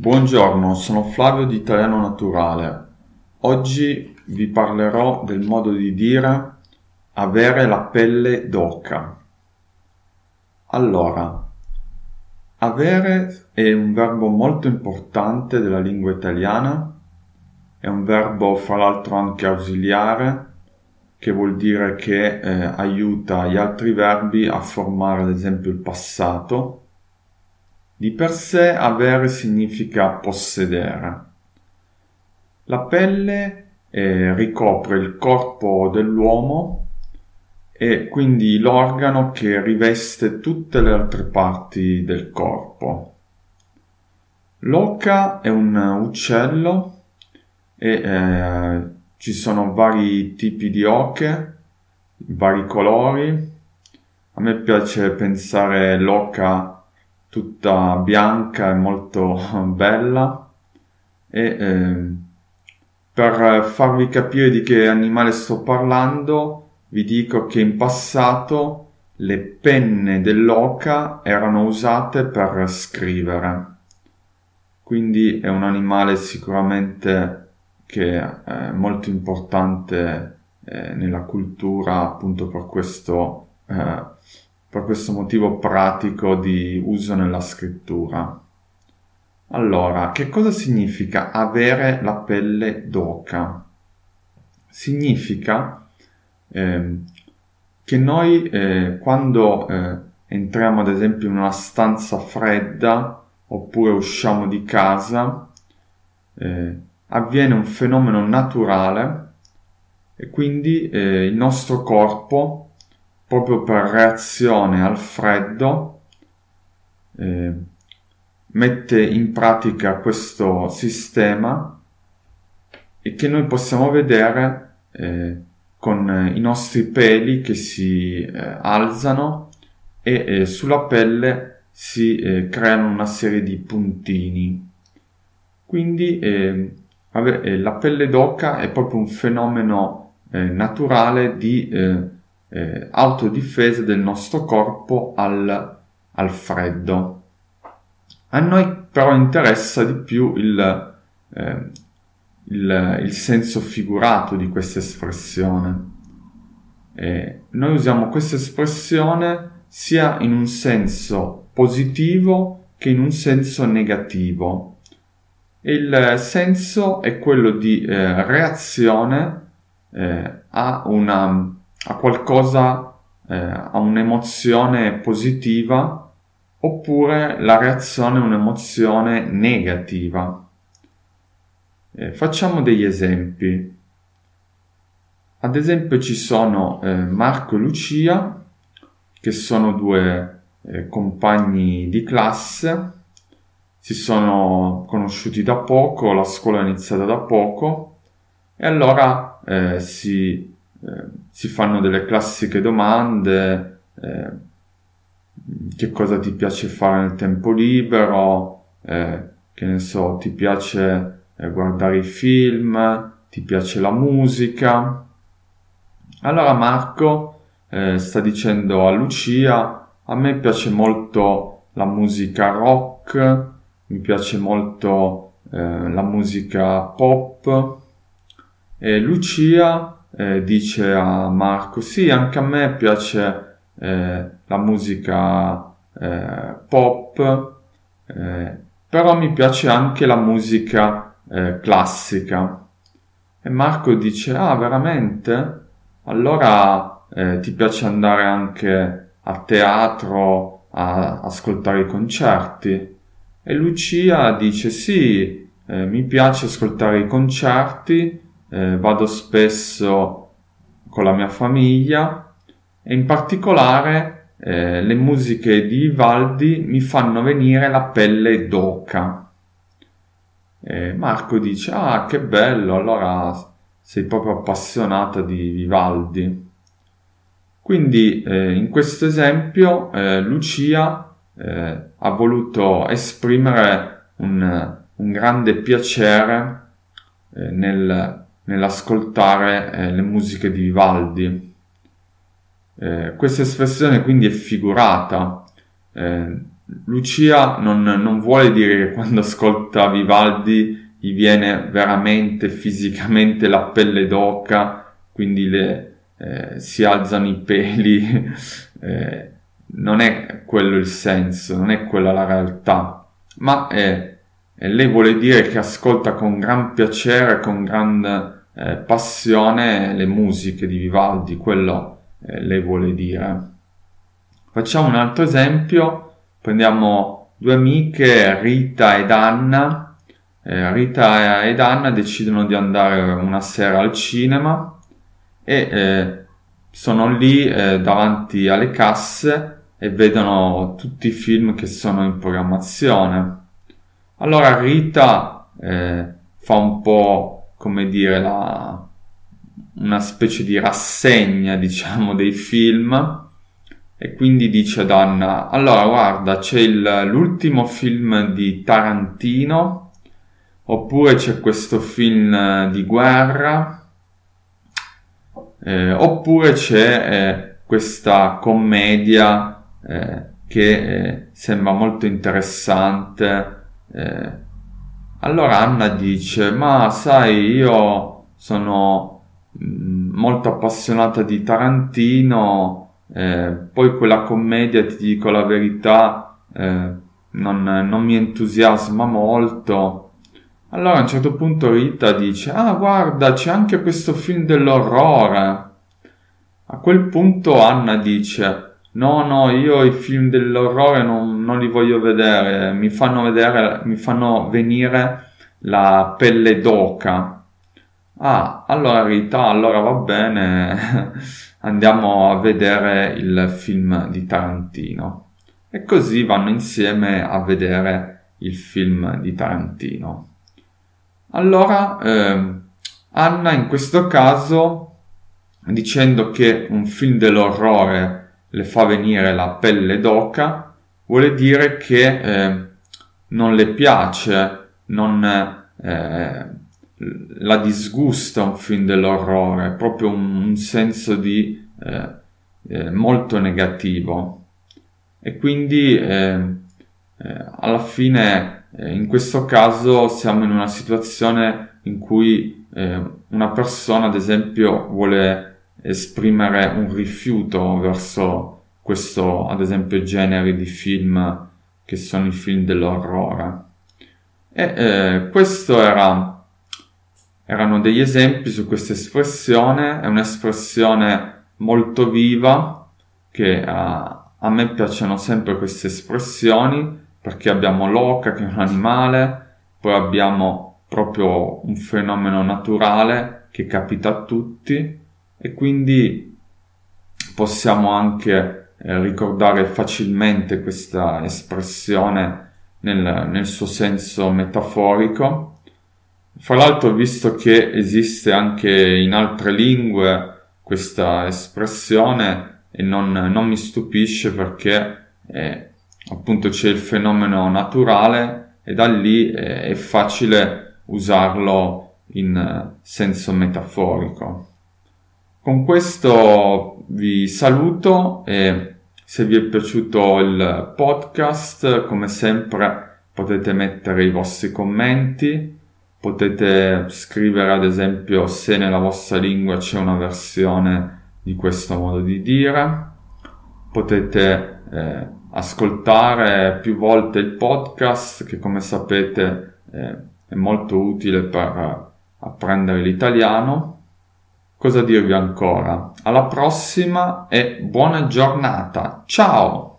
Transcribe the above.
Buongiorno, sono Flavio di Italiano Naturale. Oggi vi parlerò del modo di dire avere la pelle d'oca. Allora, avere è un verbo molto importante della lingua italiana, è un verbo fra l'altro anche ausiliare, che vuol dire che eh, aiuta gli altri verbi a formare ad esempio il passato di per sé avere significa possedere. La pelle eh, ricopre il corpo dell'uomo e quindi l'organo che riveste tutte le altre parti del corpo. L'oca è un uccello e eh, ci sono vari tipi di oche, vari colori. A me piace pensare l'oca tutta bianca e molto bella. E eh, per farvi capire di che animale sto parlando vi dico che in passato le penne dell'oca erano usate per scrivere. Quindi è un animale sicuramente che è molto importante eh, nella cultura appunto per questo eh, per questo motivo pratico di uso nella scrittura. Allora, che cosa significa avere la pelle d'oca? Significa eh, che noi eh, quando eh, entriamo ad esempio in una stanza fredda oppure usciamo di casa, eh, avviene un fenomeno naturale e quindi eh, il nostro corpo proprio per reazione al freddo, eh, mette in pratica questo sistema e che noi possiamo vedere eh, con i nostri peli che si eh, alzano e eh, sulla pelle si eh, creano una serie di puntini. Quindi eh, la pelle d'oca è proprio un fenomeno naturale di eh, autodifesa del nostro corpo al, al, freddo. A noi però interessa di più il, eh, il, il senso figurato di questa espressione. Eh, noi usiamo questa espressione sia in un senso positivo che in un senso negativo. Il senso è quello di eh, reazione eh, a una a qualcosa, eh, a un'emozione positiva oppure la reazione è un'emozione negativa. Eh, facciamo degli esempi. Ad esempio ci sono eh, Marco e Lucia, che sono due eh, compagni di classe, si sono conosciuti da poco, la scuola è iniziata da poco e allora eh, si eh, si fanno delle classiche domande, eh, che cosa ti piace fare nel tempo libero, eh, che ne so, ti piace eh, guardare i film, ti piace la musica. Allora Marco eh, sta dicendo a Lucia, a me piace molto la musica rock, mi piace molto la musica pop e Lucia eh, dice a Marco, sì, anche a me piace eh, la musica eh, pop, eh, però mi piace anche la musica eh, classica. E Marco dice, ah, veramente? Allora eh, ti piace andare anche a teatro a ascoltare i concerti? E Lucia dice, sì, mi piace ascoltare i concerti, eh, vado spesso con la mia famiglia e in particolare eh, le musiche di Vivaldi mi fanno venire la pelle d'oca. E Marco dice, ah che bello, allora sei proprio appassionata di Vivaldi. Quindi eh, in questo esempio eh, Lucia eh, ha voluto esprimere un, un grande piacere eh, nel nell'ascoltare eh, le musiche di Vivaldi. Eh, questa espressione quindi è figurata, eh, Lucia non, non vuole dire che quando ascolta Vivaldi gli viene veramente fisicamente la pelle d'oca, quindi le, eh, si alzano i peli, eh, non è quello il senso, non è quella la realtà, ma è, lei vuole dire che ascolta con gran piacere, con grande eh, passione le musiche di Vivaldi, quello eh, lei vuole dire. Facciamo un altro esempio, prendiamo due amiche, Rita ed Anna. Eh, Rita ed Anna decidono di andare una sera al cinema e eh, sono lì eh, davanti alle casse e vedono tutti i film che sono in programmazione. Allora Rita fa un po' come dire la, una specie di rassegna, diciamo, dei film e quindi dice ad Anna, allora guarda, c'è il, l'ultimo film di Tarantino, oppure c'è questo film di guerra, eh, oppure c'è eh, questa commedia eh, che eh, sembra molto interessante. Allora Anna dice, ma sai, io sono Mm, molto appassionata di Tarantino, eh, poi quella commedia, ti dico la verità, eh, non, non, mi entusiasma molto. Allora a un certo punto Rita dice, ah guarda, c'è anche questo film dell'orrore. A quel punto Anna dice, no, no, io i film dell'orrore non, non li voglio vedere, mi fanno vedere, mi fanno venire la pelle d'oca. Ah, allora Rita, allora va bene, andiamo a vedere il film di Tarantino. E così vanno insieme a vedere il film di Tarantino. Allora, eh, Anna in questo caso, dicendo che un film dell'orrore le fa venire la pelle d'oca, vuole dire che eh, non le piace, non... Eh, la disgusta un film dell'orrore, proprio un, un senso di eh, eh, molto negativo. E quindi eh, eh alla fine eh, in questo caso siamo in una situazione in cui una persona ad esempio vuole esprimere un rifiuto verso questo ad esempio genere di film che sono i film dell'orrore. E questo era erano degli esempi su questa espressione, è un'espressione molto viva che a, a me piacciono sempre queste espressioni perché abbiamo l'oca che è un animale, poi abbiamo proprio un fenomeno naturale che capita a tutti e quindi possiamo anche eh, ricordare facilmente questa espressione nel, nel suo senso metaforico fra l'altro, visto che esiste anche in altre lingue questa espressione e non, non mi stupisce perché eh, appunto c'è il fenomeno naturale e da lì eh, è facile usarlo in senso metaforico. Con questo vi saluto e se vi è piaciuto il podcast, come sempre potete mettere i vostri commenti Potete scrivere ad esempio se nella vostra lingua c'è una versione di questo modo di dire. Potete eh, ascoltare più volte il podcast che come sapete eh, è molto utile per apprendere l'italiano. Cosa dirvi ancora? Alla prossima e buona giornata. Ciao!